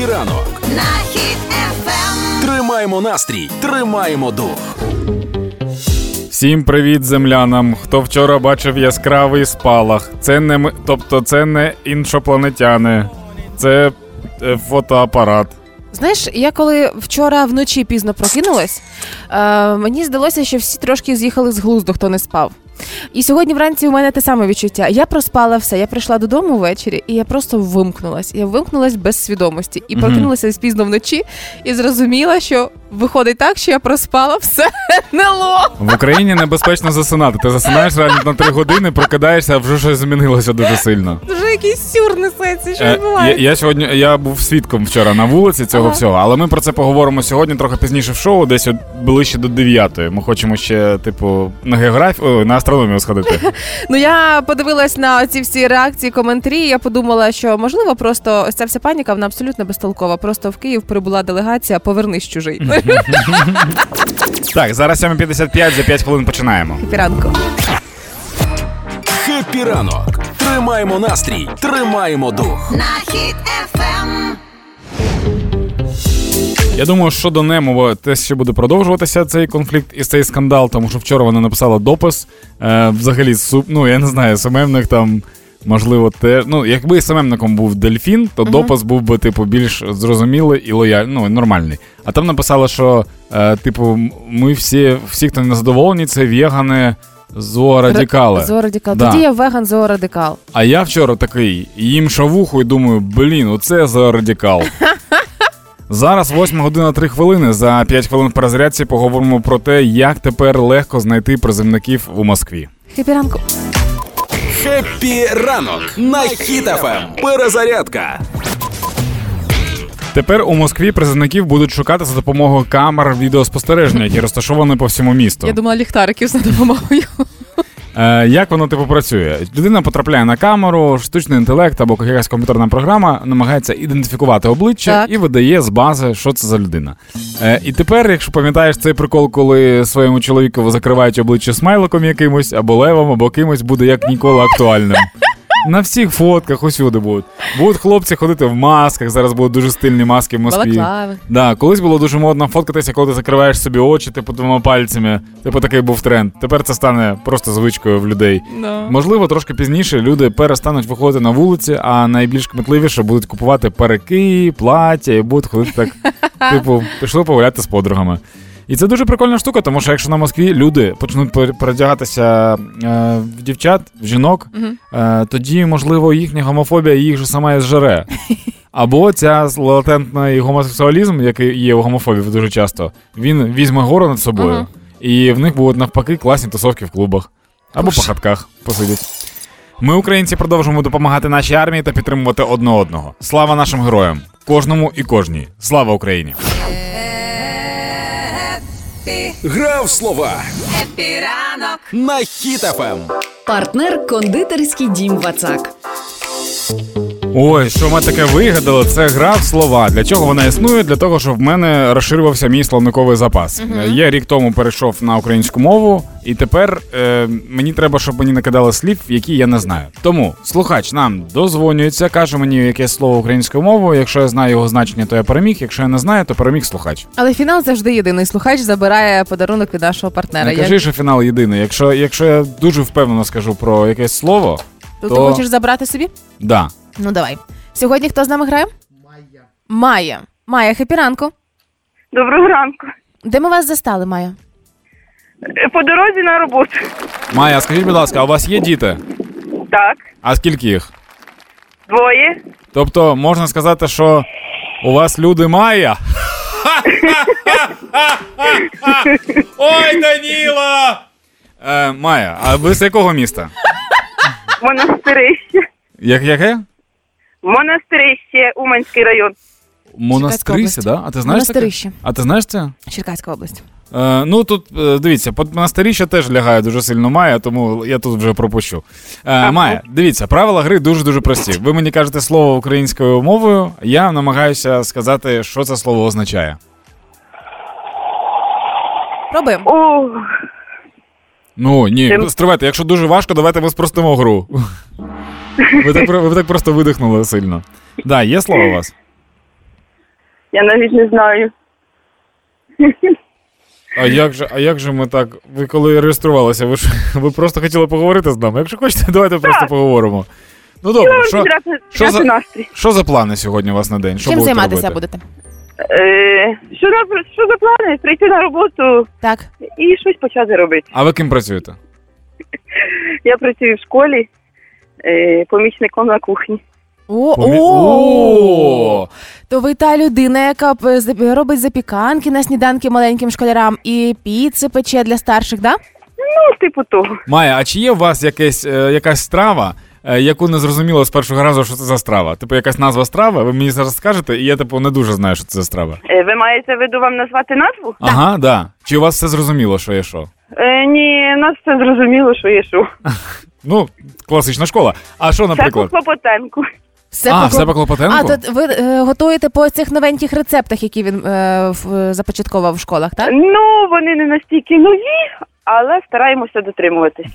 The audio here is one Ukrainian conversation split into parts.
Хеппі ранок. на хід. Тримаємо настрій, тримаємо дух. Всім привіт землянам! Хто вчора бачив яскравий спалах? Це не ми, тобто це не іншопланетяни, це е, фотоапарат. Знаєш, я коли вчора вночі пізно прокинулась, е, мені здалося, що всі трошки з'їхали з глузду, хто не спав. І сьогодні вранці у мене те саме відчуття. Я проспала все. Я прийшла додому ввечері, і я просто вимкнулась. Я вимкнулась без свідомості і прокинулася пізно вночі і зрозуміла, що виходить так, що я проспала все НЛО. В Україні небезпечно засинати. Ти засинаєш реально на три години, прокидаєшся, а вже щось змінилося дуже сильно. Вже якийсь сюр несеться, що Е, я, я сьогодні я був свідком вчора на вулиці цього Ага. всього, але ми про це поговоримо сьогодні трохи пізніше в шоу, десь от ближче до 9. Ми хочемо ще, типу, на географію, ой, на астрономію сходити. Ну я подивилась на ці всі реакції, коментарі. Я подумала, що можливо просто ось ця вся паніка вона абсолютно безтолкова. Просто в Київ прибула делегація Повернись чужий. Так, зараз 7.55, за 5 хвилин починаємо. Хеппі ранок. Хеппі ранок. Тримаємо настрій, тримаємо дух. На Хіт-ФМ. Я думаю, що до Немова те ще буде продовжуватися цей конфлікт і цей скандал, тому що вчора вона написала допис. Е, взагалі, су, ну я не знаю, СММник там. Можливо, те. Ну, якби СММником був дельфін, то допис був би, типу, більш зрозумілий і лояльний, ну, нормальний. А там написала, що, е, типу, ми всі, всі, хто не задоволені, це вегани зоорадикали. Зоорадикал. Да. Тоді я веган зоорадикал. А я вчора такий їм шавуху і думаю, блін, оце за радикал. Зараз 8 година 3 хвилини. За 5 хвилин в перезарядці поговоримо про те, як тепер легко знайти призовників у Москві. Хеппі ранок. Хеппі ранок на Хіт-ФМ. Перезарядка. Тепер у Москві призивників будуть шукати за допомогою камер відеоспостереження, які розташовані по всьому місту. Я думала ліхтариків за допомогою. Е, як воно типу працює? Людина потрапляє на камеру, штучний інтелект або якась комп'ютерна програма намагається ідентифікувати обличчя Так. і видає з бази, що це за людина. Е, і тепер, якщо пам'ятаєш цей прикол, коли своєму чоловіку закривають обличчя смайликом якимось, або левом, або кимось, буде як ніколи актуальним. На всіх фотках усюди будуть. Будуть хлопці ходити в масках. Зараз будуть дуже стильні маски в Москві. Балаклави. Да, колись було дуже модно фоткатися, коли ти закриваєш собі очі, типу двома пальцями. Типу такий був тренд. Тепер це стане просто звичкою в людей. No. Можливо, трошки пізніше люди перестануть виходити на вулиці, а найбільш кмітливіше будуть купувати парики, плаття і будуть ходити так, типу, пішли погуляти з подругами. І це дуже прикольна штука, тому що якщо на Москві люди почнуть пер- передягатися е, в дівчат, в жінок, е, тоді, можливо, їхня гомофобія їх же сама і зжере. Або ця латентний гомосексуалізм, який є у гомофобів дуже часто, він візьме гору над собою, Ага. і в них будуть навпаки класні тусовки в клубах або по хатках посидять. Ми, українці, продовжуємо допомагати нашій армії та підтримувати одне одного. Слава нашим героям, кожному і кожній. Слава Україні! Гра в слова. Хеппі ранок. на Хіт-ФМ. Партнер кондитерський дім Вацак. Ой, що ми таке вигадали? Це гра в слова. Для чого вона існує? Для того, щоб в мене розширювався мій словниковий запас. Е, Я рік тому перейшов на українську мову, і тепер е, мені треба, щоб мені накидали слів, які я не знаю. Тому слухач нам дозвонюється, каже мені якесь слово українською мовою. Якщо я знаю його значення, то я переміг. Якщо я не знаю, то переміг слухач. Але фінал завжди єдиний. Слухач забирає подарунок від нашого партнера. Не кажи, що фінал єдиний. Якщо, якщо я дуже впевнено скажу про якесь слово, То то- ти хочеш забрати собі? да. Ну давай. Сьогодні хто з нами грає? Майя. Майя. Майя, хепіранку. Доброго ранку. Де ми вас застали, Майя? Е, По дорозі на роботу. Майя, скажіть, будь ласка, а у вас є діти? Так, А скільки їх? двоє. Тобто можна сказати, що у вас люди Майя? Ой, Даніла! Е, Майя, а ви з якого міста? Монастирище. Як, яке? Монастирище, Уманський район. Монастирище, да? А ти знаєш таке? А ти знаєш це? Черкаська область. Е, ну тут е, дивіться, під монастиріще теж лягає дуже сильно Майя, тому я тут вже пропущу. Е, Майя, дивіться, правила гри дуже дуже прості. Ви мені кажете слово українською мовою, я намагаюся сказати, що це слово означає. Пробуємо. О, Ну ні, стривайте, якщо дуже важко, давайте ми спростимо гру. Ви так, ви так просто видихнули сильно. Да, є слово у вас? Я навіть не знаю. А як же, а як же ми так? Ви коли реєструвалися, ви ж ви просто хотіли поговорити з нами? Якщо хочете, давайте просто поговоримо. Ну добре, що, вам що підняти за- що за плани сьогодні у вас на день? Що Чим будете займатися робити? будете? Е, що, на, що за плани? Прийти на роботу Так. і щось почати робити. А ви ким працюєте? Я працюю в школі помічником на кухні. О, Помі- о, то ви та людина, яка б, за- робить запіканки на сніданки маленьким школярам і піци пече для старших, да? Ну, типу того. Майя, а чи є у вас якесь, е, якась страва, е, яку не зрозуміло з першого разу, що це за страва? Типу, якась назва страви, ви мені зараз скажете, і я типу не дуже знаю, що це за страва. Е, ви маєте в виду вам назвати назву? Ага, да. Чи у вас все зрозуміло, що є що? Е, ні, нас все зрозуміло, що є що. Ну, класична школа. А що, Це по наприклад? Клопотенку. Все А, покло- все по Клопотенку? А, то ви е, готуєте по цих новеньких рецептах, які він е, в- започаткував в школах, так? Ну, вони не настільки нові, але стараємося дотримуватись.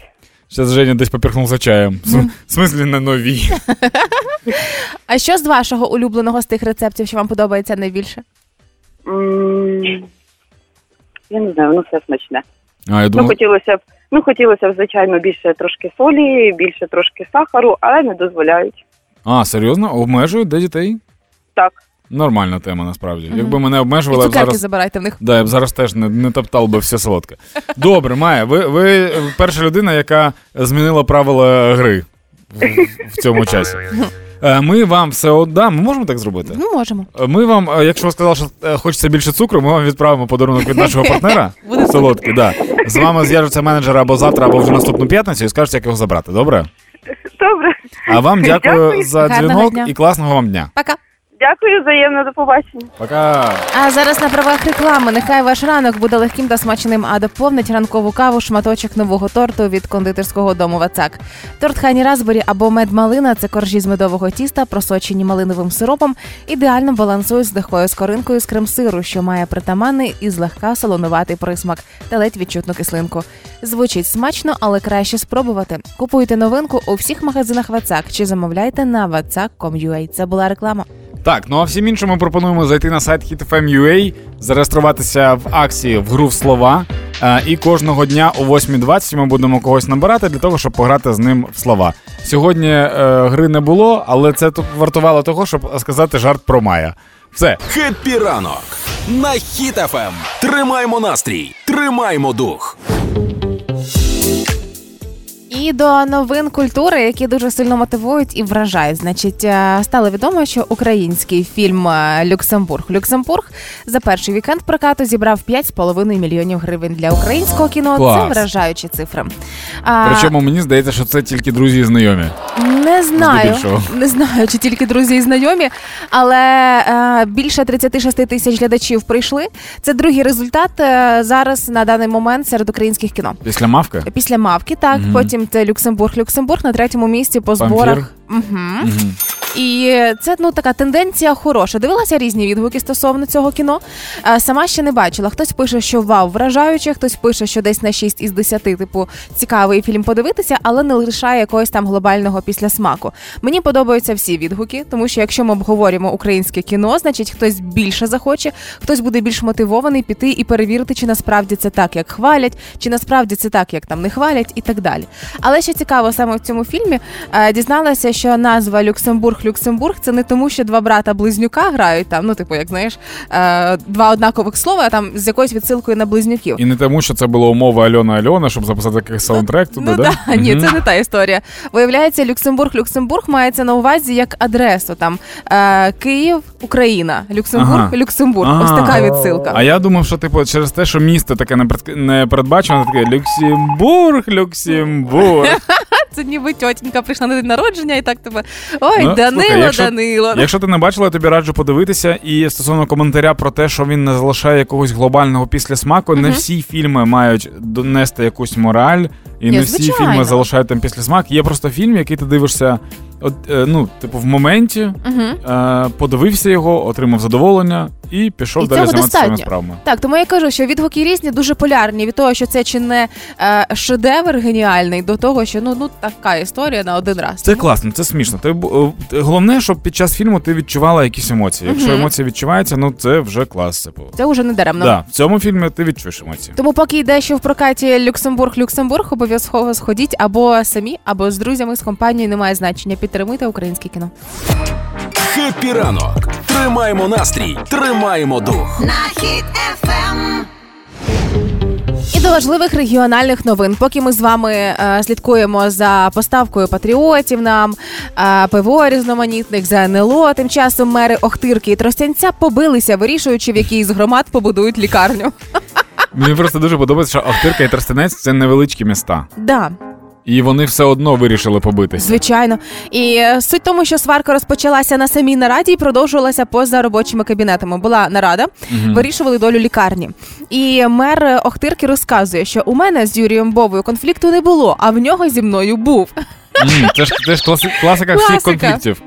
Зараз Женя десь поперхнувся чаєм. Ну. В смислі не нові. А що з вашого улюбленого з тих рецептів, що вам подобається найбільше? М, Я не знаю, воно все смачне. А, я Ну, думав, хотілося б, ну, хотілося б, звичайно, більше трошки солі, більше трошки сахару, але не дозволяють. а, серйозно? Обмежують де дітей? Так. Нормальна тема, насправді. Якби мене обмежували, я б цукерки зараз. забирайте в них. Да, я б зараз теж не, не топтав би все солодке. Добре, Майя, ви, ви перша людина, яка змінила правила гри в, в цьому часі. Ми вам все одна. Ми можемо так зробити? Ми можемо. Ми вам, е, якщо ви сказали, що е, хочеться більше цукру, ми вам відправимо подарунок від нашого партнера. Буде Солодкий, да. З вами зв'яжуться менеджер або завтра, або вже наступну п'ятницю і скажуть, як його забрати. Добре? Добре. А вам дякую Дякую. за дзвінок і класного вам дня. Пока. Дякую взаємно, до побачення. Пока. А зараз на правах реклами. Нехай ваш ранок буде легким та смачним, а доповнить ранкову каву шматочок нового торту від кондитерського дому Вацак. Торт Хані Разбері або медмалина це коржі з медового тіста, просочені малиновим сиропом, ідеально балансують з легкою скоринкою з крем-сиру, що має притаманний і злегка солонуватий присмак та ледь відчутну кислинку. Звучить смачно, але краще спробувати. Купуйте новинку у всіх магазинах Вацак чи замовляйте на vatsak.com.ua. Це була реклама. Так, ну а всім іншим ми пропонуємо зайти на сайт HitFM.ua, зареєструватися в акції в гру в слова. Е, І кожного дня о 8.20 ми будемо когось набирати для того, щоб пограти з ним в слова. Сьогодні е, гри не було, але це тут вартувало того, щоб сказати жарт про Майя. Все. Хеппі ранок на Хіт-ФМ. Тримаємо настрій, тримаємо дух. І до новин культури, які дуже сильно мотивують і вражають. Значить, е, стало відомо, що український фільм е, Люксембург Люксембург за перший вікенд прокату зібрав 5,5 мільйонів гривень для українського кіно. Клас. Це вражаючі цифри. Причому мені здається, що це тільки друзі і знайомі. не знаю, не знаю, чи тільки друзі і знайомі, але е, більше 36 тисяч глядачів прийшли. Це другий результат е, зараз на даний момент серед українських кіно. Після мавки? Після мавки, так, Мгм. потім Люксембург, Люксембург на третьому місці по зборах. Угу. Угу. І це ну така тенденція хороша. Дивилася різні відгуки стосовно цього кіно. Е, Сама ще не бачила. Хтось пише, що вау, вражаюче, хтось пише, що десь на 6 із 10, типу, цікавий фільм подивитися, але не лишає якогось там глобального післясмаку. Мені подобаються всі відгуки, тому що якщо ми обговорюємо українське кіно, значить хтось більше захоче, хтось буде більш мотивований піти і перевірити, чи насправді це так, як хвалять, чи насправді це так, як там не хвалять, і так далі. Але що цікаво саме в цьому фільмі, е, дізналася, що назва Люксембург Люксембург це не тому, що два брата близнюка грають там. Ну, типу, як знаєш, е, два однакових слова, а там з якоюсь відсилкою на близнюків. І не тому, що це було умова Альона Альона, щоб записати такий саундтрек туди, Ну да? да, ні, це не та історія. Виявляється, Люксембург, Люксембург мається на увазі як адресу. Там е, Київ, Україна, Люксембург, Ага. Люксембург. Ось така відсилка. А я думав, що типу через те, що місто таке не передбачено, таке Люксембург, Люксембург. Це ніби тьотінька прийшла на день народження і так тебе. Ой, Ну, Данило, слухай, якщо- Данило. Якщо ти не бачила, я тобі раджу подивитися. І стосовно коментаря про те, що він не залишає якогось глобального післясмаку, не всі фільми мають донести якусь мораль, і Ні, не всі звичайно. фільми залишають там післясмак. Є просто фільм, який ти дивишся, от, е, ну, типу, в моменті, Угу. е, подивився його, отримав задоволення, і пішов І далі займатися своїми справами. Так, тому я кажу, що відгуки різні, дуже полярні від того, що це чи не е, шедевр геніальний, до того, що ну, ну така історія на один раз. Це класно, це смішно. Ти е, головне, щоб під час фільму ти відчувала якісь емоції. Якщо Мгм. емоції відчуваються, ну це вже клас. Типу. Це вже не даремно. Да, в цьому фільмі ти відчуєш емоції. Тому поки йде ще в прокаті Люксембург-Люксембург, обов'язково сходіть або самі, або з друзями з компанією, немає значення. Підтримуйте українське кіно. Хеппі ранок. Тримаємо настрій, тримаємо дух. на хід ефем. І до важливих регіональних новин. Поки ми з вами е, слідкуємо за поставкою патріотів нам, е, ПВО різноманітних за НЛО. Тим часом мери Охтирки і Тростянця побилися, вирішуючи, в якій з громад побудують лікарню. Мені просто дуже подобається, що Охтирка і Тростянець це невеличкі міста. Да, І вони все одно вирішили побитися. звичайно. І е, суть тому, що сварка розпочалася на самій нараді і продовжувалася поза робочими кабінетами. Була нарада, вирішували долю лікарні. І мер Охтирки розказує, що у мене з Юрієм Бовою конфлікту не було, а в нього зі мною був. Це ж це ж класи- класика всіх конфліктів.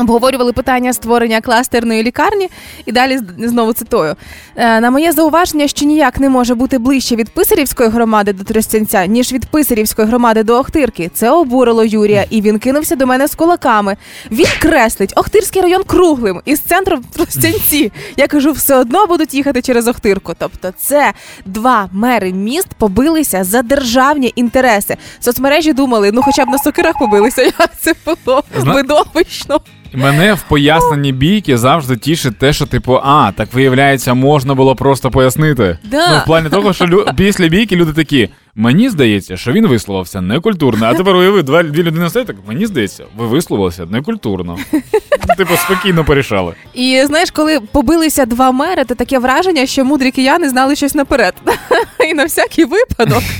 Обговорювали питання створення кластерної лікарні, і далі знову цитую. «Е, На моє зауваження, що ніяк не може бути ближче від Писарівської громади до Тростянця, ніж від Писарівської громади до Охтирки. Це обурило Юрія, і він кинувся до мене з кулаками. Він креслить Охтирський район круглим із центру в Тростянці. Я кажу, все одно будуть їхати через Охтирку. Тобто, це два мери міст побилися за державні інтереси. Соцмережі думали, ну хоча б на сокирах побилися. Як це було видовищно. Мене в поясненні бійки завжди тішить те, що типу, а, так виявляється, можна було просто пояснити. Да. Ну, в плані того, що лю- після бійки люди такі. Мені здається, що він висловився некультурно. А тепер уяви, два дві людини стоять, так мені здається, ви висловилися некультурно. Типу, спокійно порішали. І знаєш, коли побилися два мери, то таке враження, що мудрі кияни знали щось наперед. І на всякий випадок.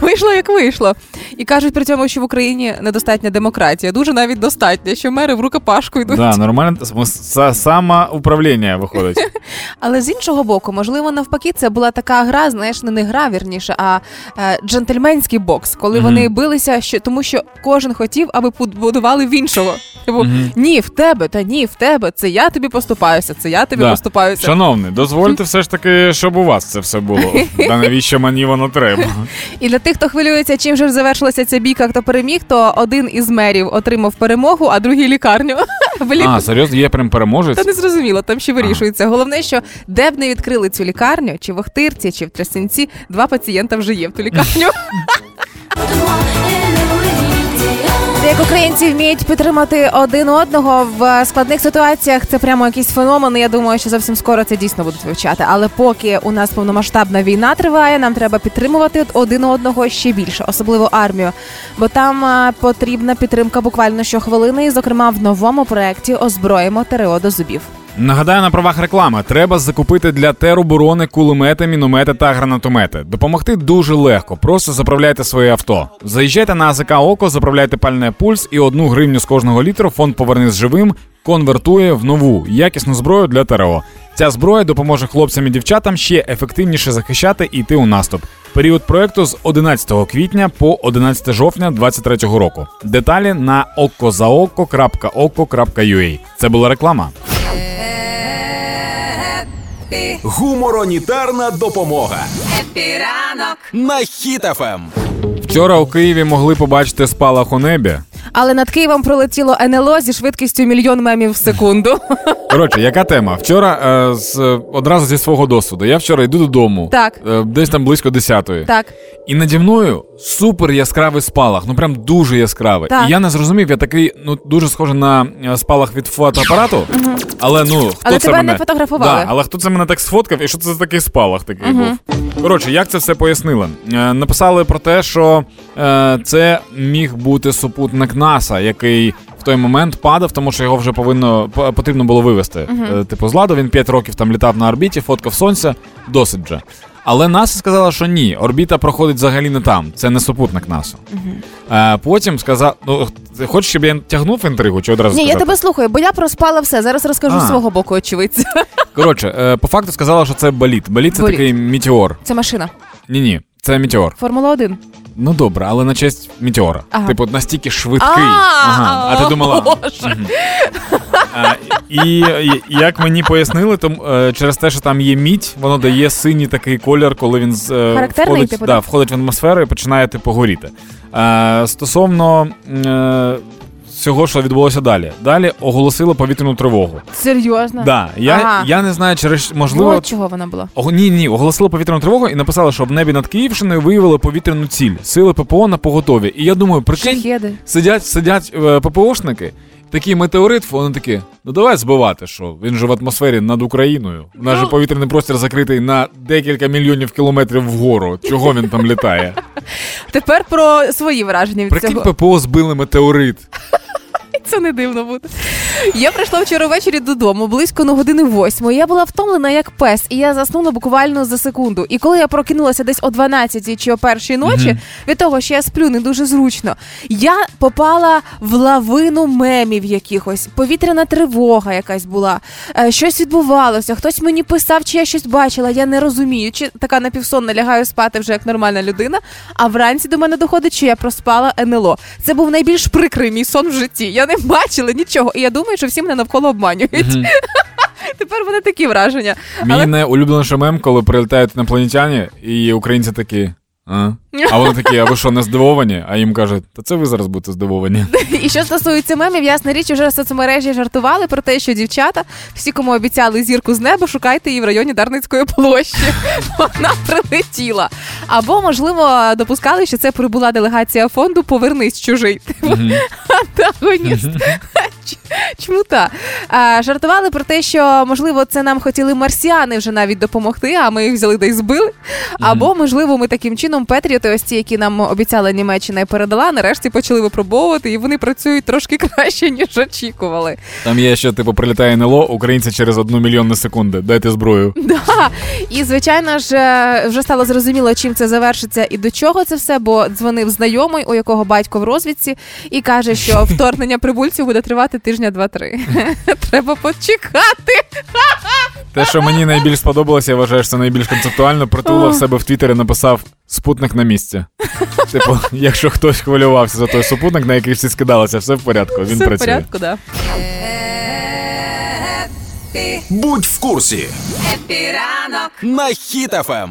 Вийшло як вийшло. І кажуть при цьому, що в Україні недостатня демократія. Дуже навіть достатня, що мери в рукопашку йдуть. Да, нормально с- самоуправління виходить. Але з іншого боку, можливо, навпаки, це була така гра, знаєш, не, не гра вірніше, а е, джентльменський бокс, коли Мгм. вони билися, що тому що кожен хотів, аби побудували в іншого. Типу, Мгм. ні, в тебе, та ні, в тебе. Це я тобі поступаюся, це я тобі Да. поступаюся. Шановний, дозвольте все ж таки, щоб у вас це все було. Та навіщо мені воно треба? І для тих, хто хвилюється, чим же ж завершилася ця бійка, хто переміг, то один із мерів отримав перемогу, а другий лікарню. Блін, А, серйозно, є прям переможець? Та не зрозуміло, там ще вирішується. Головне, що де б не відкрили цю лікарню, чи в Охтирці, чи в Трясинці, два пацієнта вже є в ту лікарню. Як українці вміють підтримати один одного в складних ситуаціях, це прямо якийсь феномен. Я думаю, що зовсім скоро це дійсно будуть вивчати. Але поки у нас повномасштабна війна триває, нам треба підтримувати один одного ще більше, особливо армію. Бо там потрібна підтримка буквально щохвилини, і зокрема в новому проєкті озброїмо ТРО до зубів. Нагадаю на правах реклами: треба закупити для тероборони кулемети, міномети та гранатомети. Допомогти дуже легко. Просто заправляйте своє авто. Заїжджайте на АЗК Око, заправляйте пальне пульс і одну гривню з кожного літру фонд Повернись живим конвертує в нову якісну зброю для ТРО. Ця зброя допоможе хлопцям і дівчатам ще ефективніше захищати і йти у наступ. Період проекту з 11 квітня по 11 жовтня 2023 року. Деталі на okkozaokko.okko.ua. Це була реклама. Гуморонітарна допомога Хеппі ранок. на Хіт-ФМ. Вчора у Києві могли побачити спалах у небі. Але над Києвом пролетіло НЛО зі швидкістю мільйон мемів в секунду. Коротше, яка тема? Вчора е, з, одразу зі свого досвіду. Я вчора йду додому. Так. Е, десь там близько 10-ї. Так, І наді мною супер яскравий спалах. Ну прям дуже яскравий. Так. І я не зрозумів, я такий, ну дуже схожий на е, спалах від фотоапарату. Але ну хто Але це тебе мене не фотографували. Да, але хто це мене так сфоткав, і що це за такий спалах такий був? Коротше, як це все пояснили? Е, написали про те, що е, це міг бути супутник НАСА, який в той момент падав, тому що його вже повинно потрібно було вивести. Е, типу, з ладу він 5 років там літав на орбіті, фоткав сонця, досить вже. Але НАСА сказала, що ні, орбіта проходить взагалі не там. Це не супутник НАСА. Е, потім сказав: ну хочеш, щоб я тягнув інтригу, чи одразу ні, я тебе слухаю, бо я проспала все. Зараз розкажу А. з свого боку, очевидця. Коротше, е, по факту сказала, що це боліт. Боліт це Боліт. такий мітеор. Це машина. Ні, ні, це мітеор. Формула 1 Ну добре, але на честь метеора. Ага. Типу, настільки швидкий. Ага. А ти думала. Боже. А, і, і як мені пояснили, то е, через те, що там є мідь, воно дає синій такий колір, коли він е, Характерний, входить, типу, да, входить в атмосферу і починає типу горіти. А, стосовно е, всього, що відбулося далі. Далі оголосили повітряну тривогу. Серйозно? Да, я, Ага. я не знаю, через можливо. От чого вона була. О, ні, ні, оголосили повітряну тривогу і написали, що в небі над Київщиною виявили повітряну ціль. Сили ППО на поготові. І я думаю, прикинь, Шахеди. сидять, сидять е, ППОшники, такий метеорит, вони такі, ну давай збивати, що він же в атмосфері над Україною. У нас же Ну. повітряний простір закритий на декілька мільйонів кілометрів вгору. Чого він там літає? Тепер про свої враження від Прикинь, цього. ППО збили метеорит. Це не дивно буде. Я прийшла вчора ввечері додому, близько на години восьмої. Я була втомлена як пес, і я заснула буквально за секунду. І коли я прокинулася десь о 12 чи о першій ночі, від того, що я сплю не дуже зручно, я попала в лавину мемів якихось. Повітряна тривога якась була. Е, Щось відбувалося. Хтось мені писав, чи я щось бачила. Я не розумію. Чи така напівсонна лягаю спати вже як нормальна людина. А вранці до мене доходить, що я проспала НЛО. Це був найбільш прикрий мій сон в житті. Я не бачили нічого. І я думаю, що всі мене навколо обманюють. Тепер вони такі враження. Мій Але- найулюбленіший мем, коли прилітають інопланетяни, і українці такі. А? а вони такі, а ви що, не здивовані? А їм кажуть, та це ви зараз будете здивовані. І що стосується мемів, ясна річ, уже соцмережі жартували про те, що дівчата, всі, кому обіцяли зірку з неба, шукайте її в районі Дарницької площі. Вона прилетіла. Або, можливо, допускали, що це прибула делегація фонду Повернись чужий. Антагоніст. Чому так? А, жартували про те, що можливо це нам хотіли марсіани вже навіть допомогти, а ми їх взяли й збили. Або, можливо, ми таким чином Петріоти, ось ті, які нам обіцяла Німеччина і передала, нарешті почали випробовувати, і вони працюють трошки краще, ніж очікували. Там є ще, типу, прилітає НЛО, українці через одну мільйонну секунди. Дайте зброю. Да. І звичайно ж е, вже стало зрозуміло, чим це завершиться і до чого це все, бо дзвонив знайомий, у якого батько в розвідці, і каже, що вторгнення прибульців буде тривати тижня два-три. Треба почекати. Те, що мені найбільш сподобалося, я вважаю, що це найбільш концептуально. Притула в себе в Твіттері написав спутник на місці. Типу, якщо хтось хвилювався за той супутник, на який всі скидалися, все в порядку. Він Все в працює. порядку, да. Будь в курсі Хеппі ранок на Ем. Хіт-ФМ.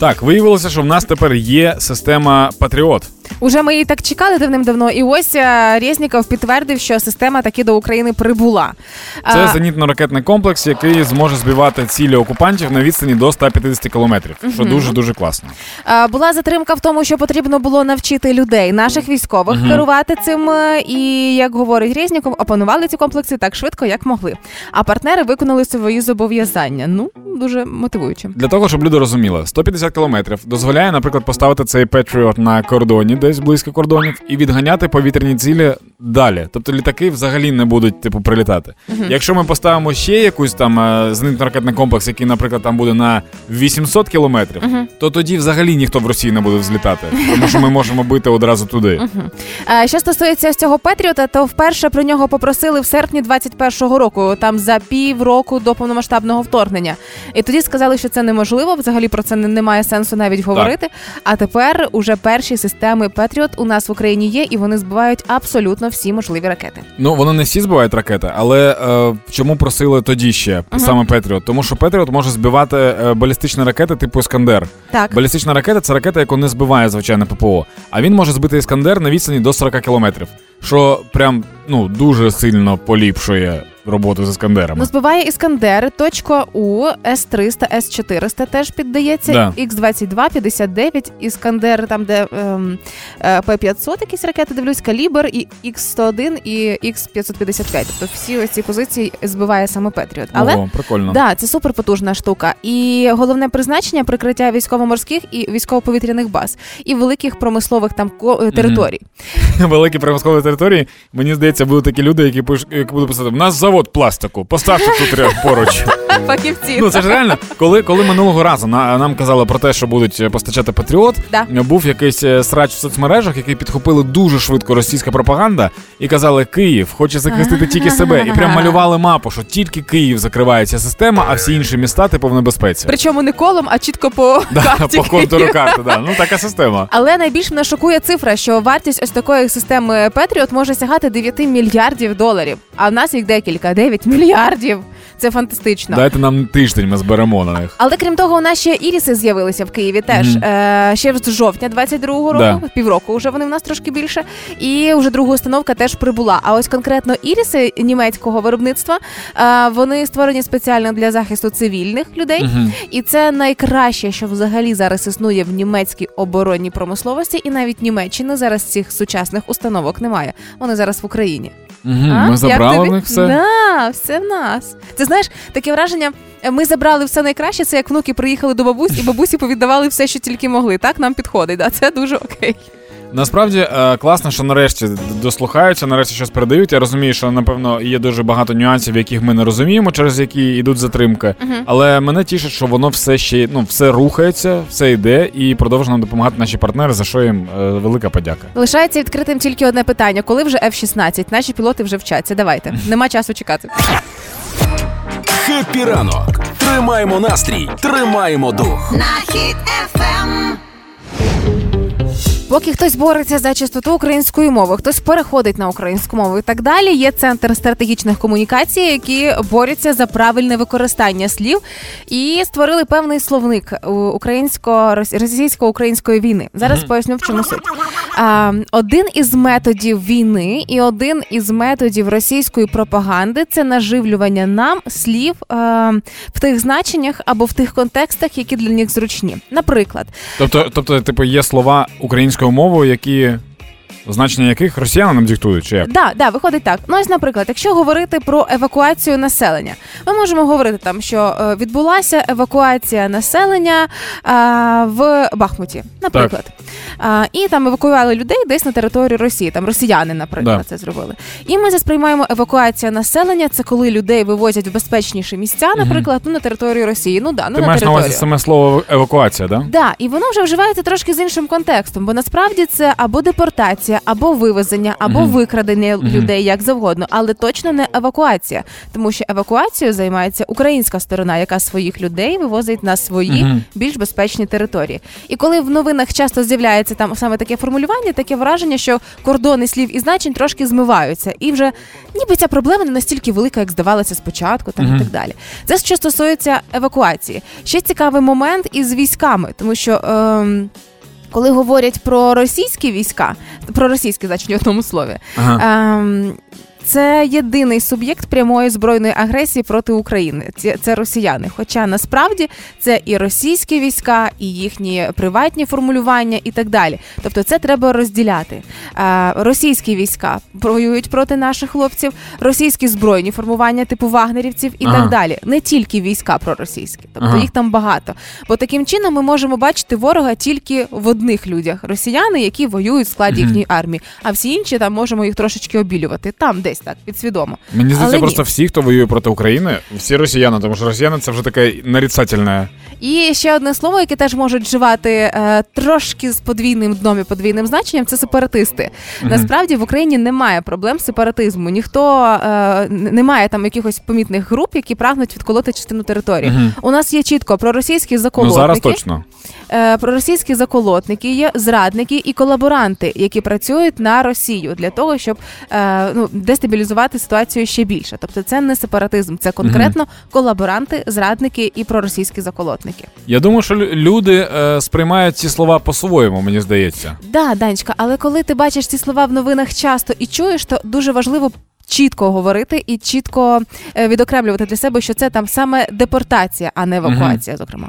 Так, виявилося, що в нас тепер є система Патріот. Уже ми її так чекали давним-давно, і ось е, Резніков підтвердив, що система таки до України прибула. Це зенітно-ракетний комплекс, який зможе збивати цілі окупантів на відстані до 150 кілометрів, що дуже дуже класно. Була затримка в тому, що потрібно було навчити людей, наших військових, керувати цим. е, І як говорить Резніков, опанували ці комплекси так швидко, як могли. А партнери виконали свої зобов'язання. Ну дуже мотивуюче. Для того, щоб люди розуміли, 150 кілометрів дозволяє, наприклад, поставити цей Patriot на кордоні, десь близько кордонів, і відганяти повітряні цілі далі. Тобто літаки взагалі не будуть типу прилітати. Якщо ми поставимо ще якусь там е, зенітно-ракетний комплекс, який, наприклад, там буде на 800 кілометрів, то тоді взагалі ніхто в Росії не буде взлітати, тому що ми можемо бити одразу туди. Е, Що стосується цього Петріота, то вперше про нього попросили в серпні 21-го року, там за півроку до повномасштабного вторгнення. І тоді сказали, що це неможливо. Взагалі про це немає сенсу навіть говорити. А тепер уже перші системи Петріот у нас в Україні є, і вони збивають абсолютно всі можливі ракети. Ну, вони не всі збивають ракети, але е, чому просили тоді ще саме Петріот? Тому що Петріот може збивати е, балістичні ракети типу Іскандер. Так. Балістична ракета це ракета, яку не збиває звичайне ППО. А він може збити Іскандер на відстані до 40 кілометрів, що прям ну дуже сильно поліпшує роботу з Іскандерами. Ну, збиває Іскандер, точка У, С-300, С-400 теж піддається, Да. Х-22, 59, Іскандер, там, де ем, е, П-500 якісь ракети, дивлюсь, Калібр, і Х-101, і Х-555. Тобто всі ось ці позиції збиває саме Петріот. Але Ого, прикольно. Да, це суперпотужна штука. І головне призначення прикриття військово-морських і військово-повітряних баз і великих промислових там ко- е, територій. великі примоскові території, мені здається, будуть такі люди, які пиш- які будуть писати: у нас завод пластику, поставте тут поруч. Фахівці. Ну це ж реально, коли, коли минулого разу на, нам казали про те, що будуть е, постачати Патріот, Да. був якийсь е, срач в соцмережах, який підхопили дуже швидко російська пропаганда, і казали, Київ хоче захистити тільки себе. І прям малювали мапу, що тільки Київ закриває ця система, а всі інші міста типу в небезпеці. Причому не колом, а чітко по Да, карті по контуру карти, да. Ну така система. Але найбільш мене шокує цифра, що вартість ось такої системи Петріот може сягати 9 мільярдів доларів. А в нас їх декілька 9 мільярдів. Це фантастично. Дайте нам тиждень, ми зберемо на них. Але крім того, у нас ще іріси з'явилися в Києві теж Мгм. е, ще з жовтня 22-го року, Да. півроку вже вони в нас трошки більше. І вже друга установка теж прибула. А ось конкретно іріси німецького виробництва е, вони створені спеціально для захисту цивільних людей. Мгм. І це найкраще, що взагалі зараз існує в німецькій оборонній промисловості, і навіть Німеччини зараз цих сучасних установок немає. Вони зараз в Україні. А? Ми забрали в них все. Да, все в нас. Ти знаєш, таке враження. Ми забрали все найкраще. Це як внуки приїхали до бабусь, і бабусі повіддавали все, що тільки могли. Так нам підходить. Да? Це дуже окей. Насправді е, класно, що нарешті дослухаються, нарешті щось передають. Я розумію, що напевно є дуже багато нюансів, яких ми не розуміємо, через які йдуть затримки. Але мене тішить, що воно все ще ну все рухається, все йде і продовжує нам допомагати наші партнери, за що їм е, велика подяка. Лишається відкритим тільки одне питання: коли вже F-16? Наші пілоти вже вчаться. Давайте. Нема часу чекати. Хеппі ранок. Тримаємо настрій, тримаємо дух. на хід ефем. Поки хтось бореться за чистоту української мови, хтось переходить на українську мову і так далі. Є центр стратегічних комунікацій, які борються за правильне використання слів і створили певний словник українсько російсько-української війни. Зараз поясню в чому суть. А, один із методів війни і один із методів російської пропаганди це наживлювання нам слів а, в тих значеннях або в тих контекстах, які для них зручні. Наприклад, Тобто, тобто, типу, є слова українською мовою, які значення яких росіяни нам диктують, чи як? Да, да, виходить так. Ну ось, наприклад, якщо говорити про евакуацію населення, ми можемо говорити там, що е, відбулася евакуація населення е, в Бахмуті, наприклад. А, і там евакуювали людей десь на територію Росії, там росіяни, наприклад, Да. це зробили. І ми це сприймаємо евакуація населення. Це коли людей вивозять в безпечніші місця, наприклад, ну на територію Росії. Ну да, ну Ти на маєш на територію. увазі саме слово евакуація, да? Да, і воно вже вживається трошки з іншим контекстом, бо насправді це або депортація, або вивезення, або викрадення людей як завгодно, але точно не евакуація, тому що евакуацією займається українська сторона, яка своїх людей вивозить на свої більш безпечні території. І коли в новинах часто з'являється там саме таке формулювання, таке враження, що кордони слів і значень трошки змиваються, і вже ніби ця проблема не настільки велика, як здавалося спочатку, там і так далі. Це що стосується евакуації. Ще цікавий момент із військами, тому що. Ем, коли говорять про російські війська, про російські значення в одному слові, Ага. ем, це єдиний суб'єкт прямої збройної агресії проти України. Це, це росіяни. Хоча насправді це і російські війська, і їхні приватні формулювання, і так далі. Тобто, це треба розділяти. Е, російські війська воюють проти наших хлопців, російські збройні формування, типу вагнерівців, і Ага. так далі. Не тільки війська проросійські, тобто Ага. їх там багато. Бо таким чином ми можемо бачити ворога тільки в одних людях: росіяни, які воюють в складі їхньої армії, а всі інші там можемо їх трошечки обілювати. Там десь так підсвідомо. Мені здається, Але ні. просто всі, хто воює проти України, всі росіяни, тому що росіяни це вже таке нарицательне. І ще одне слово, яке теж можуть вживати е, трошки з подвійним дном і подвійним значенням, це сепаратисти. Мгм. Насправді в Україні немає проблем з сепаратизму. Ніхто е, немає там якихось помітних груп, які прагнуть відколоти частину території. Мгм. У нас є чітко проросійські Ну зараз точно. Е, проросійські заколотники є зрадники і колаборанти, які працюють на Росію для того, щоб е, ну, дестабілізувати ситуацію ще більше. Тобто, це не сепаратизм, це конкретно колаборанти, зрадники і проросійські заколотники. Я думаю, що люди е, сприймають ці слова по-своєму, мені здається. Да, Данечка, але коли ти бачиш ці слова в новинах часто і чуєш, то дуже важливо. Чітко говорити і чітко відокремлювати для себе, що це там саме депортація, а не евакуація, зокрема.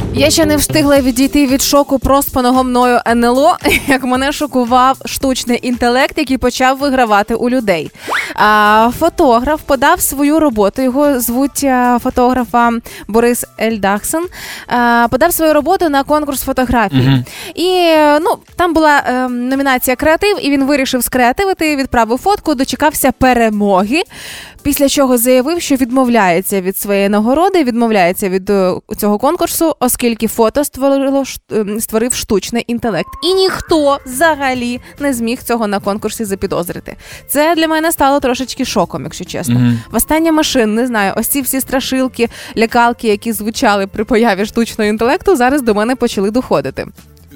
Я ще не встигла відійти від шоку проспаного мною НЛО, як мене шокував штучний інтелект, який почав вигравати у людей. А, фотограф подав свою роботу. Його звуть фотографа Борис Ельдахсен. А, подав свою роботу на конкурс фотографії. Мгм. І ну там була е, номінація креатив, і він вирішив скреативити, відправив фотку, дочекався перемоги. Після чого заявив, що відмовляється від своєї нагороди, відмовляється від е, цього конкурсу, оскільки фото створило ем, створив штучний інтелект, і ніхто взагалі не зміг цього на конкурсі запідозрити. Це для мене стало трошечки шоком, якщо чесно. Мгм. Востаннє машин, не знаю, ось ці всі страшилки, лякалки, які звучали при появі штучного інтелекту, зараз до мене почали доходити.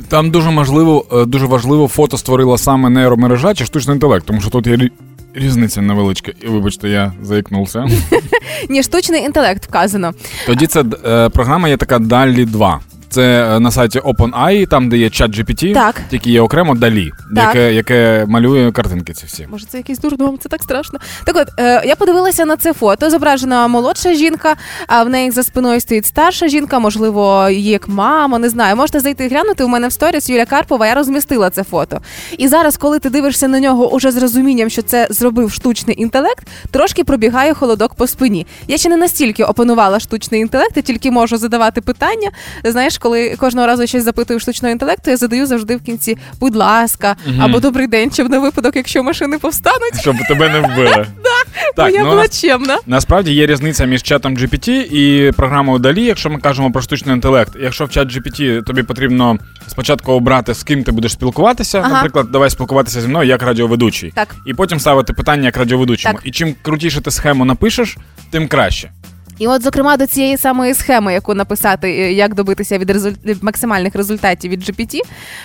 Там дуже можливо, е, дуже важливо фото створила саме нейромережа чи штучний інтелект, тому що тут є різниця невеличка. І вибачте, я заікнувся. Ні, штучний інтелект вказано. Тоді це е, програма є така DALL 2. Це е, на сайті OpenAI, там де є чат GPT, Так. тільки є окремо Так. яке, яке малює картинки ці всі. Може, це якийсь дурдом, це так страшно. Так от, е, я подивилася на це фото. Зображена молодша жінка, а в неї за спиною стоїть старша жінка, можливо, її як мама, не знаю. Можете зайти і глянути. У мене в сторіс Юля Карпова, я розмістила це фото. І зараз, коли ти дивишся на нього уже з розумінням, що це зробив штучний інтелект, трошки пробігає холодок по спині. Я ще не настільки опанувала штучний інтелект, я тільки можу задавати питання. Знаєш, коли кожного разу щось запитую штучного інтелекту, я задаю завжди в кінці, будь ласка, Мгм. або добрий день, щоб на випадок, якщо машини повстануть. Щоб тебе не вбили. Бо Так, я ну, була чемна. Насправді є різниця між чатом GPT і програмою DALI, якщо ми кажемо про штучний інтелект. Якщо в чат GPT тобі потрібно спочатку обрати, з ким ти будеш спілкуватися, Ага. наприклад, давай спілкуватися зі мною як радіоведучий. Так. І потім ставити питання як радіоведучому. Так. І чим крутіше ти схему напишеш, тим краще. І от, зокрема, до цієї самої схеми, яку написати, е, як добитися від, резуль... від максимальних результатів від GPT.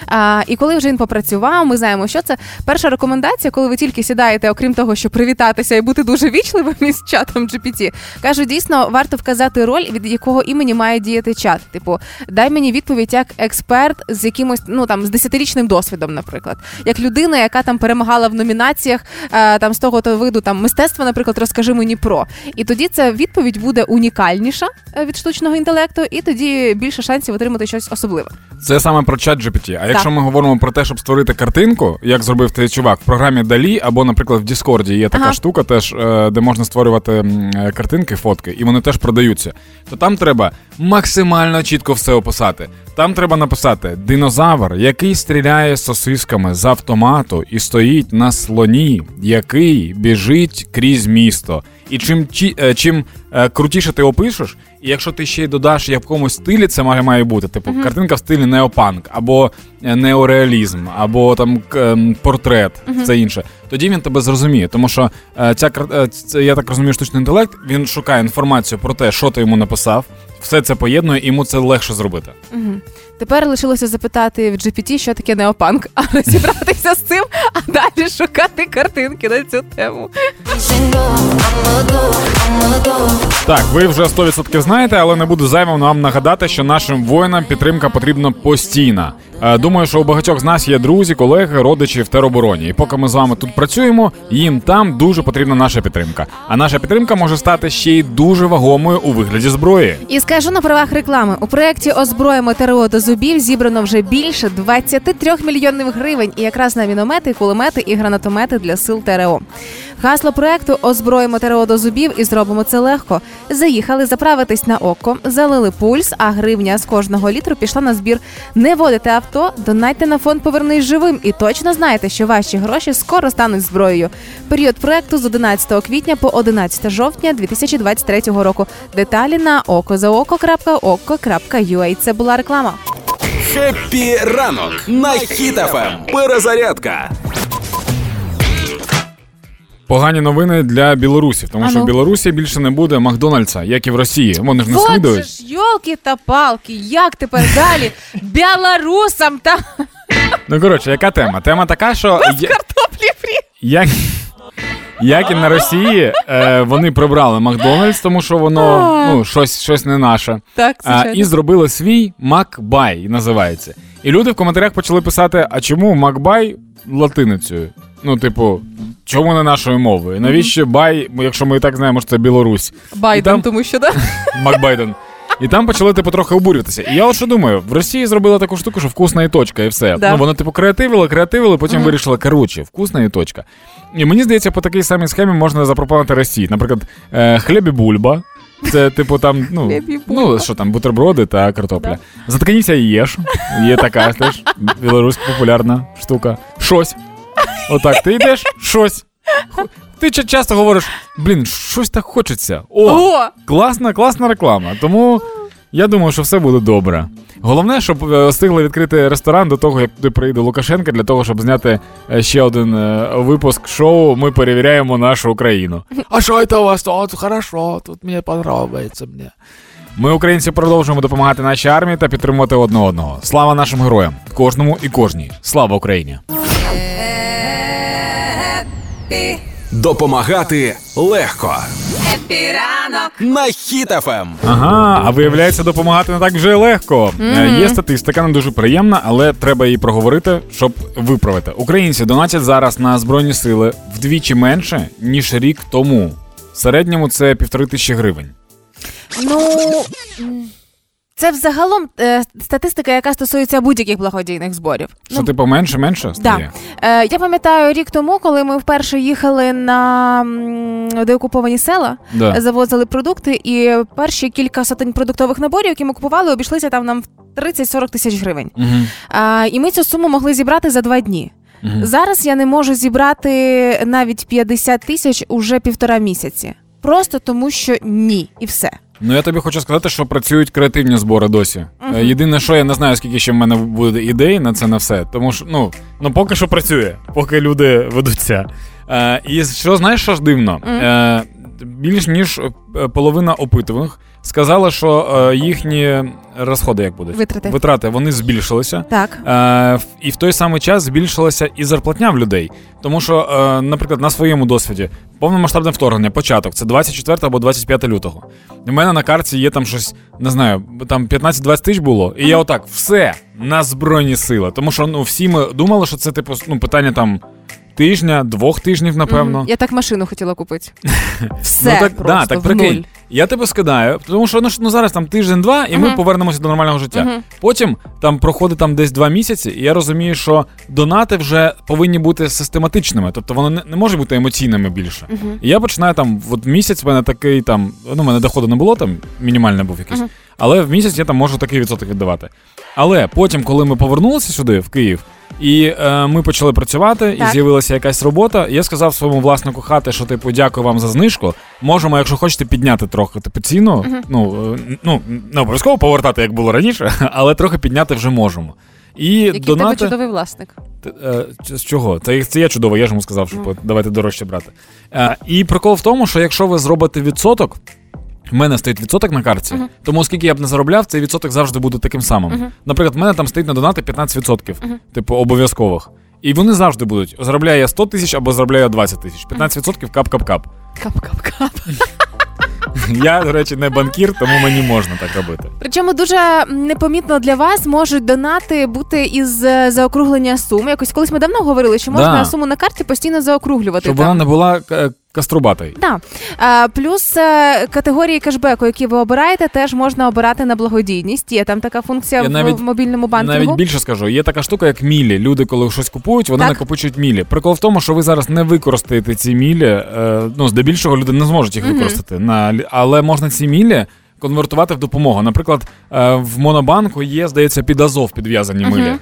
А, і коли вже він попрацював, ми знаємо, що це. Перша рекомендація, коли ви тільки сідаєте, окрім того, щоб привітатися і бути дуже вічливим із чатом GPT, кажу, дійсно варто вказати роль, від якого імені має діяти чат. Типу, дай мені відповідь як експерт з якимось, ну там з десятирічним досвідом, наприклад, як людина, яка там перемагала в номінаціях е, там з того то виду там мистецтва, наприклад, розкажи мені про. І тоді ця відповідь буде унікальніша е, від штучного інтелекту, і тоді більше шансів отримати щось особливе. Це саме про чат GPT. А якщо ми говоримо про те, щоб створити картинку, як зробив цей чувак в програмі DALI, або, наприклад, в Discord є така Ага. штука, теж е, де можна створювати е, картинки, фотки, і вони теж продаються. То там треба максимально чітко все описати. Там треба написати динозавр, який стріляє сосисками з автомату і стоїть на слоні, який біжить крізь місто. І чим е, чим е, крутіше ти опишеш, і якщо ти ще й додаш в якомусь стилі, це має, має бути. Типу, картинка в стилі неопанк, або е, неореалізм, або там портрет, це інше. Тоді він тебе зрозуміє. Тому що ця я так розумію, штучний інтелект він шукає інформацію про те, що ти йому написав, все це поєднує, і йому це легше зробити. Угу. Тепер лишилося запитати в GPT, що таке неопанк, а розібратися з цим, а далі шукати картинки на цю тему. Так, ви вже 100% знаєте, але не буду зайвим вам нагадати, що нашим воїнам підтримка потрібна постійна. Е, Думаю, що у багатьох з нас є друзі, колеги, родичі в теробороні. І поки ми з вами тут працюємо, їм там дуже потрібна наша підтримка. А наша підтримка може стати ще й дуже вагомою у вигляді зброї. І скажу на правах реклами: у проєкті Озброїмо ТРО до зубів зібрано вже більше 23 мільйонів гривень, і якраз на міномети, кулемети і гранатомети для сил ТРО. Гасло проекту Озброїмо ТРО до зубів і зробимо це легко. Заїхали заправитись на ОККО, залили пульс, а гривня з кожного літру пішла на збір. Не водите авто, донайте на фонд Повернись живим і точно знаєте, що ваші гроші скоро стануть зброєю. Період проекту з 11 квітня по 11 жовтня 2023 року. Деталі на okozaoko.oko.ua. Це була реклама. Happy ранок на Хіт FM. Перезарядка. Погані новини для білорусів, тому що в Білорусі більше не буде Макдональдса, як і в Росії. Вони ж не слідують. ж, йолки та палки, як тепер далі? Білорусам та Ну коротше, яка тема? Тема така, що є- картоплі фрі. як, як і на Росії, е, вони прибрали Макдональдс, тому що воно ну, щось, щось не наше. Так, А, звичайно. і зробили свій Макбай, називається. І люди в коментарях почали писати: а чому Макбай латиницею? Ну, типу, чому не нашою мовою? Навіщо бай, якщо ми і так знаємо, що це Білорусь? Байден, там- тому що да. Макбайден. І там почали типу трохи обурюватися. І я от що думаю, в Росії зробили таку штуку, що вкусна і точка, і все. Да. Ну вони типу креативили, креативили, потім вирішили, коротше, вкусна і точка. І мені здається, по такій самій схемі можна запропонувати Росії. Наприклад, е, хліб і бульба. Це, типу, там, ну, ну що там, бутерброди та картопля. Заткніться і їж. Є така теж білоруська популярна штука. Щось. Отак, ти йдеш, щось. Ти часто говориш, блін, щось так хочеться. О, О! класна, класна реклама. Тому я думаю, що все буде добре. Головне, щоб е, встигли відкрити ресторан до того, як туди приїде Лукашенко, для того, щоб зняти е, ще один е, випуск шоу. Ми перевіряємо нашу Україну. А що це у вас тут? Хорошо, тут мені подобається. Мені. Ми, українці, продовжуємо допомагати нашій армії та підтримувати одне одного. Слава нашим героям, кожному і кожній. Слава Україні! Допомагати легко. Happy ранок. На Хіт FM. Ага, а виявляється, допомагати не так вже легко. Е, Є статистика, не дуже приємна, але треба її проговорити, щоб виправити. Українці донатять зараз на збройні сили вдвічі менше ніж рік тому. В середньому це півтори тисячі гривень. Ну це взагалом е, статистика, яка стосується будь-яких благодійних зборів. Що Ну, типу менше менше Да. Е, я пам'ятаю рік тому, коли ми вперше їхали на деокуповані села, Да. завозили продукти, і перші кілька сотень продуктових наборів, які ми купували, обійшлися там нам в 30-40 тисяч гривень. Угу. А, і ми цю суму могли зібрати за два дні. Угу. Зараз я не можу зібрати навіть 50 тисяч уже півтора місяці. Просто тому, що ні, і все. Ну я тобі хочу сказати, що працюють креативні збори досі. Е, Єдине, що я не знаю, скільки ще в мене буде ідей на це на все. Тому що ну, ну поки що працює, поки люди ведуться. Е, і що знаєш, що ж дивно? Е, більш ніж е, половина опитуваних сказала, що е, їхні розходи як будуть Витрати. витрати вони збільшилися. Так. Е, і в той самий час збільшилася і зарплатня в людей. Тому що, е, наприклад, на своєму досвіді повномасштабне вторгнення, початок, це 24 або 25 лютого. У мене на карті є там щось, не знаю, там 15-20 тисяч було. І я отак, все на збройні сили. Тому що ну, всі ми думали, що це типу ну, питання там тижня, двох тижнів, напевно. Я так машину хотіла купити. Все ну, так, просто да, так в прикинь. нуль. Я тебе скидаю, тому що ну, ну зараз там тиждень-два, і ми повернемося до нормального життя. Потім там проходить там десь два місяці, і я розумію, що донати вже повинні бути систематичними, тобто вони не, не можуть бути емоційними більше. І я починаю там, от місяць в мене такий там, ну, в мене доходу не було, там мінімальний був якийсь. Але в місяць я там можу такий відсоток віддавати. Але потім, коли ми повернулися сюди, в Київ, і е, ми почали працювати, і з'явилася якась робота. Я сказав своєму власнику хати, що типу дякую вам за знижку. Можемо, якщо хочете, підняти трохи типу, ціну. Ну, е, ну не обов'язково повертати, як було раніше, але трохи підняти вже можемо. І Який в тебе чудовий власник. Т- е, З чого? Це, це я чудово, я ж йому сказав, що от, давайте дорожче брати. Е, і прикол в тому, що якщо ви зробите відсоток, в мене стоїть відсоток на карті, Мгм. тому оскільки я б не заробляв, цей відсоток завжди буде таким самим. Мгм. Наприклад, в мене там стоїть на донати 15%, Мгм. типу обов'язкових. І вони завжди будуть. Заробляю я 100 тисяч або заробляю я 20 тисяч. 15% кап-кап-кап. Кап-кап-кап. Я, до речі, не банкір, тому мені можна так робити. Причому дуже непомітно для вас можуть донати бути із е, заокруглення сум. Якось колись ми давно говорили, що можна Да. суму на карті постійно заокруглювати. Щоб там. вона не була е, каструбатою. Да. А, плюс е, категорії кешбеку, які ви обираєте, теж можна обирати на благодійність. Є там така функція Я в, навіть- мобільному банкінгу. Навіть більше скажу, є така штука, як мілі. Люди, коли щось купують, вони Так. накопичують мілі. Прикол в тому, що ви зараз не використаєте ці мілі. Е, ну, здебільшого люди не зможуть їх використати. На, лі- але можна ці мілі конвертувати в допомогу. Наприклад, е, в Монобанку є, здається, під Азов підв'язані Мгм. милі.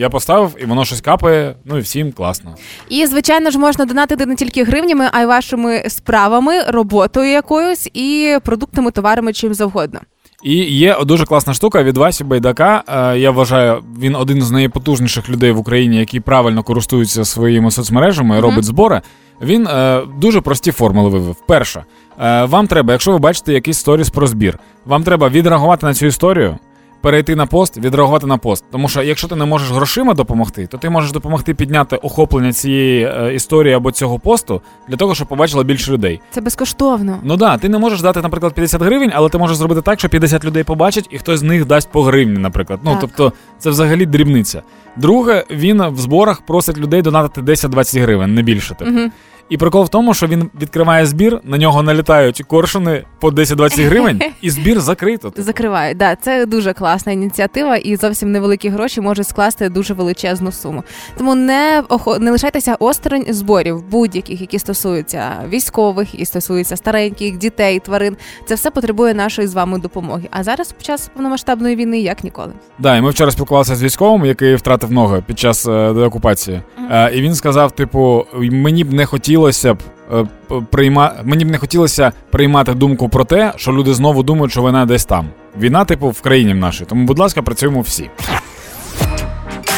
Я поставив, і воно щось капає, ну і всім класно. І звичайно ж можна донатити не тільки гривнями, а й вашими справами, роботою якоюсь і продуктами, товарами, чим завгодно. І є дуже класна штука від Васі Байдака. Е, я вважаю, він один з найпотужніших людей в Україні, який правильно користується своїми соцмережами, робить збори. Він е, дуже прості формули вивів. Перше, е, вам треба, якщо ви бачите якийсь сторіс про збір, вам треба відреагувати на цю історію. Перейти на пост, відреагувати на пост. Тому що якщо ти не можеш грошима допомогти, то ти можеш допомогти підняти охоплення цієї е, історії або цього посту для того, щоб побачило більше людей. Це безкоштовно. Ну да, ти не можеш дати, наприклад, 50 гривень, але ти можеш зробити так, що 50 людей побачать, і хтось з них дасть по гривні, наприклад. Ну Так. тобто, це взагалі дрібниця. Друге, він в зборах просить людей донатити 10-20 гривень, не більше. Типу. Угу. І прикол в тому, що він відкриває збір, на нього налітають коршуни по 10-20 гривень, і збір закрито. Закривають. Да, це дуже класна ініціатива, і зовсім невеликі гроші можуть скласти дуже величезну суму. Тому не охо- не лишайтеся осторонь зборів будь-яких, які стосуються військових, які стосуються стареньких, дітей, тварин. Це все потребує нашої з вами допомоги. А зараз під час повномасштабної війни як ніколи. Да, і ми вчора спілкувалися з військовим, який втратив ноги під час е, деокупації. Е, і він сказав: типу, мені б не хотілося б. е, Прийма... Мені б не хотілося приймати думку про те, що люди знову думають, що війна десь там. Війна, типу, в країні в нашій. Тому, будь ласка, працюємо всі.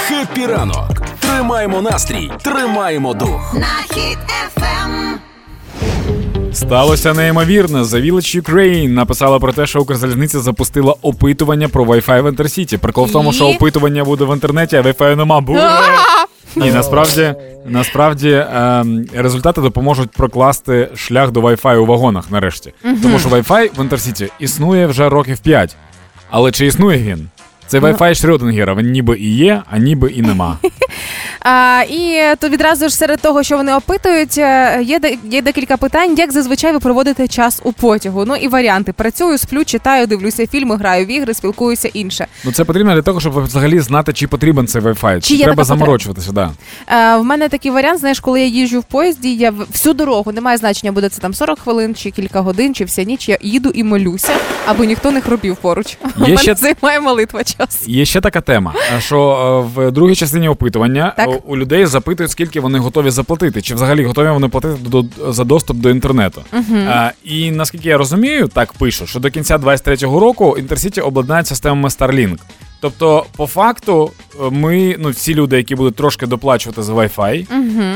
Happy ранок. Тримаємо настрій, тримаємо дух. На Хіт FM. Сталося неймовірне. The Village Ukraine написала про те, що Укрзалізниця запустила опитування про Wi-Fi в Інтерсіті. Прикол в тому, що опитування буде в інтернеті, а Wi-Fi нема. Буре! І насправді, насправді е, результати допоможуть прокласти шлях до Wi-Fi у вагонах нарешті. Тому що Wi-Fi в Інтерсіті існує вже років 5. Але чи існує він? Це Wi-Fi Шрёдингера, він ніби і є, а ніби і нема. А, і то відразу ж серед того, що вони опитують, е, є, є декілька питань, як зазвичай ви проводите час у потягу. Ну і варіанти: працюю, сплю, читаю, дивлюся фільми, граю в ігри, спілкуюся інше. Ну це потрібно для того, щоб взагалі знати, чи потрібен цей Wi-Fi. Чи, є треба заморочуватися, да. Е, в мене такий варіант, знаєш, коли я їжджу в поїзді, я всю дорогу немає значення, буде це там 40 хвилин, чи кілька годин, чи вся ніч. Я їду і молюся, аби ніхто не хропів поруч. Мене ще- займає молитва час. Є ще така тема, е, що е, в другій частині опитування Так. е, у людей запитують, скільки вони готові заплатити, чи взагалі готові вони платити до, за доступ до інтернету. Е, І наскільки я розумію, так пишу, що до кінця 23-го року Інтерсіті обладнають системами Starlink. Тобто, по факту, е, ми, ну, всі люди, які будуть трошки доплачувати за Wi-Fi,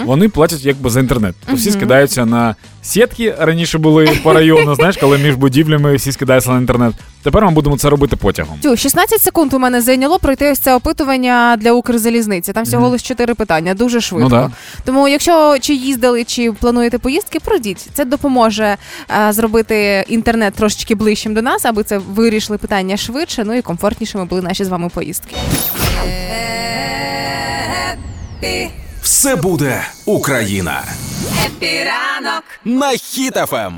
вони платять якби за інтернет. Тобто всі скидаються на сітки, раніше були по району, знаєш, коли між будівлями всі скидаються на інтернет. Тепер ми будемо це робити потягом. Тю, 16 секунд у мене зайняло пройти ось це опитування для Укрзалізниці. Там всього лише 4 питання, дуже швидко. Ну да. Тому, якщо чи їздили, чи плануєте поїздки, пройдіть. Це допоможе е, зробити інтернет трошечки ближчим до нас, аби це вирішили питання швидше, ну і комфортнішими були наші з вами поїздки. Happy, Все буде Україна. Happy ранок. На Ем. Хіт FM.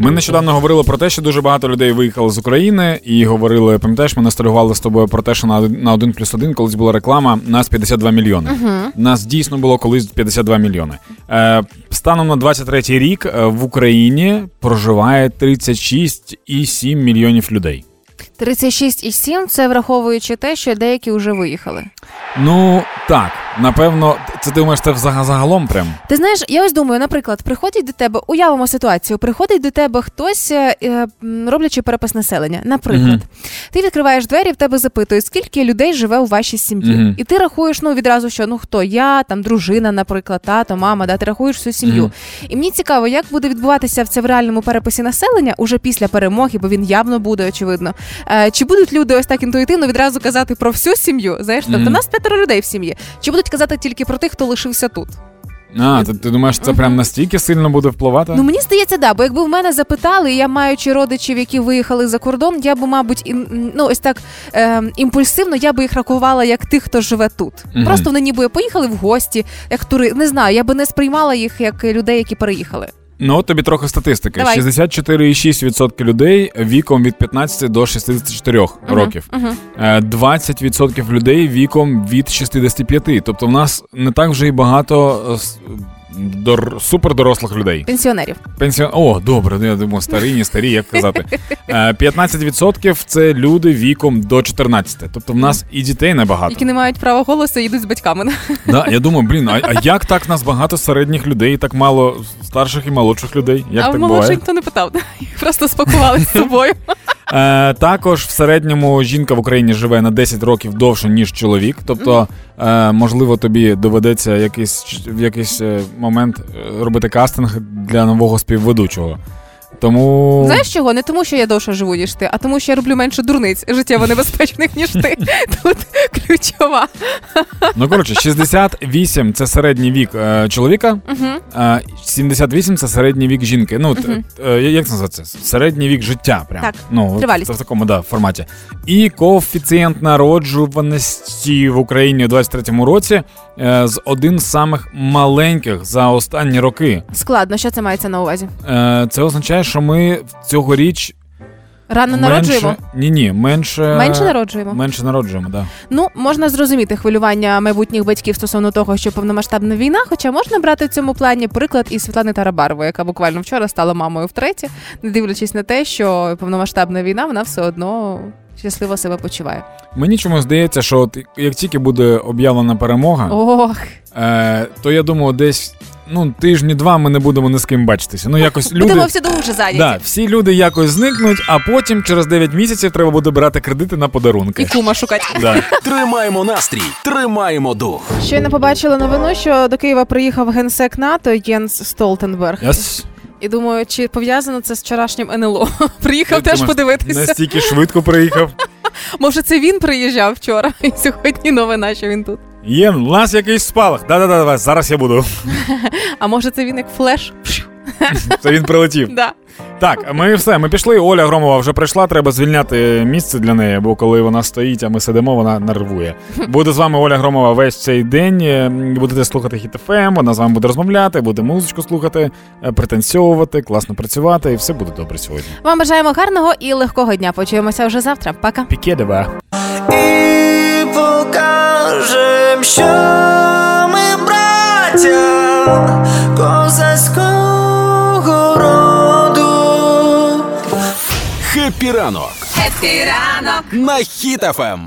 Ми нещодавно говорили про те, що дуже багато людей виїхали з України, і говорили, пам'ятаєш, ми ностальгували з тобою про те, що на один- 1 плюс 1 колись була реклама, нас 52 мільйони. Нас дійсно було колись 52 мільйони. Е, станом на 23 рік е, в Україні проживає 36,7 мільйонів людей. 36,7 – це враховуючи те, що деякі вже виїхали. Ну так, напевно, це ти думаєш, це загалом прям. Ти знаєш, я ось думаю, наприклад, приходить до тебе, уявимо ситуацію, приходить до тебе хтось, е, е, роблячи перепис населення. Наприклад, Мгм. ти відкриваєш двері, в тебе запитують, скільки людей живе у вашій сім'ї. Мгм. І ти рахуєш ну відразу, що ну хто я, там дружина, наприклад, тато, мама, да, ти рахуєш всю сім'ю. Мгм. І мені цікаво, як буде відбуватися це в реальному переписі населення уже після перемоги, бо він явно буде очевидно. Е, чи будуть люди ось так інтуїтивно відразу казати про всю сім'ю? Знаєш, тобто нас п'ятеро людей в сім'ї. Чи будуть казати тільки про тих, хто лишився тут? А, ти, ти думаєш, це прям настільки сильно буде впливати? Ну мені здається, да, бо якби в мене запитали, я маючи родичів, які виїхали за кордон, я б, мабуть, і, ну ось так е, імпульсивно я би їх рахувала як тих, хто живе тут. Угу. Просто вони ніби поїхали в гості, як тури. Не знаю, я би не сприймала їх як людей, які переїхали. Ну, от тобі трохи статистики. Давай. 64,6% людей віком від 15 до 64 років. Е, 20% людей віком від 65. Тобто в нас не так вже і багато е, дор... супердорослих людей. Пенсіонерів. Пенсіон... О, добре, ну, я думаю, старі, не старі, як казати. Е, 15% це люди віком до 14. Тобто в нас і дітей небагато. які не мають права голосу, і йдуть з батьками. Да, я думаю, блін, а, а як так нас багато середніх людей, і так мало старших і молодших людей? Як а так молодших ніхто не питав. Просто спакували з собою. Е, також в середньому жінка в Україні живе на 10 років довше, ніж чоловік. Тобто, е, можливо, тобі доведеться якийсь, в якийсь е, момент е, робити кастинг для нового співведучого. Тому Знаєш чого? Не тому, що я довше живу, ніж ти, а тому, що я роблю менше дурниць життєво небезпечних, ніж ти. Тут ключова. ну коротше, 68 це середній вік е, чоловіка, е, 78 це середній вік жінки. Ну, т- е, як це називається? Середній вік життя. Прям. Так, Ну, тривалість. в такому да, форматі. І коефіцієнт народжуваності в Україні у 23-му році е, з один з самих маленьких за останні роки. Складно, що це мається на увазі? Е, це означає, що ми цьогоріч Рано народжуємо. ні, ні, менше, Менше народжуємо. Менше народжуємо, да. Ну, можна зрозуміти хвилювання майбутніх батьків стосовно того, що повномасштабна війна, хоча можна брати в цьому плані приклад із Світлани Тарабарової, яка буквально вчора стала мамою втретє, не дивлячись на те, що повномасштабна війна, вона все одно щасливо себе почуває. Мені чомусь здається, що от як тільки буде об'явлена перемога, Ох, е, то я думаю, десь ну тижні два ми не будемо ні з ким бачитися. Ну якось люди. будемо всі дуже зайняті. Да, всі люди якось зникнуть, а потім через 9 місяців треба буде брати кредити на подарунки. І кума шукати. Да. Тримаємо настрій, тримаємо дух. Щойно побачила новину, що до Києва приїхав генсек НАТО Єнс Столтенберг. Yes. І думаю, чи пов'язано це з вчорашнім НЛО? Приїхав теж подивитися. Настільки швидко приїхав. Може, це він приїжджав вчора, і сьогодні новина, що він тут. Є, у нас якийсь спалах. Да-да-да, давай, зараз я буду. А може, це він як флеш? Це він прилетів. Да. Так, ми все, ми пішли. Оля Громова вже прийшла. Треба звільняти місце для неї, бо коли вона стоїть, а ми сидимо, вона нервує. Буде з вами Оля Громова весь цей день. Е, Будете слухати Хіт FM, вона з вами буде розмовляти, буде музичку слухати, е, пританцьовувати, класно працювати, і все буде добре сьогодні. Вам бажаємо гарного і легкого дня. Почуємося вже завтра. Пока. Пікедева. і покажем, що ми браття Happy ранок Happy ранок. на Хіт ФМ.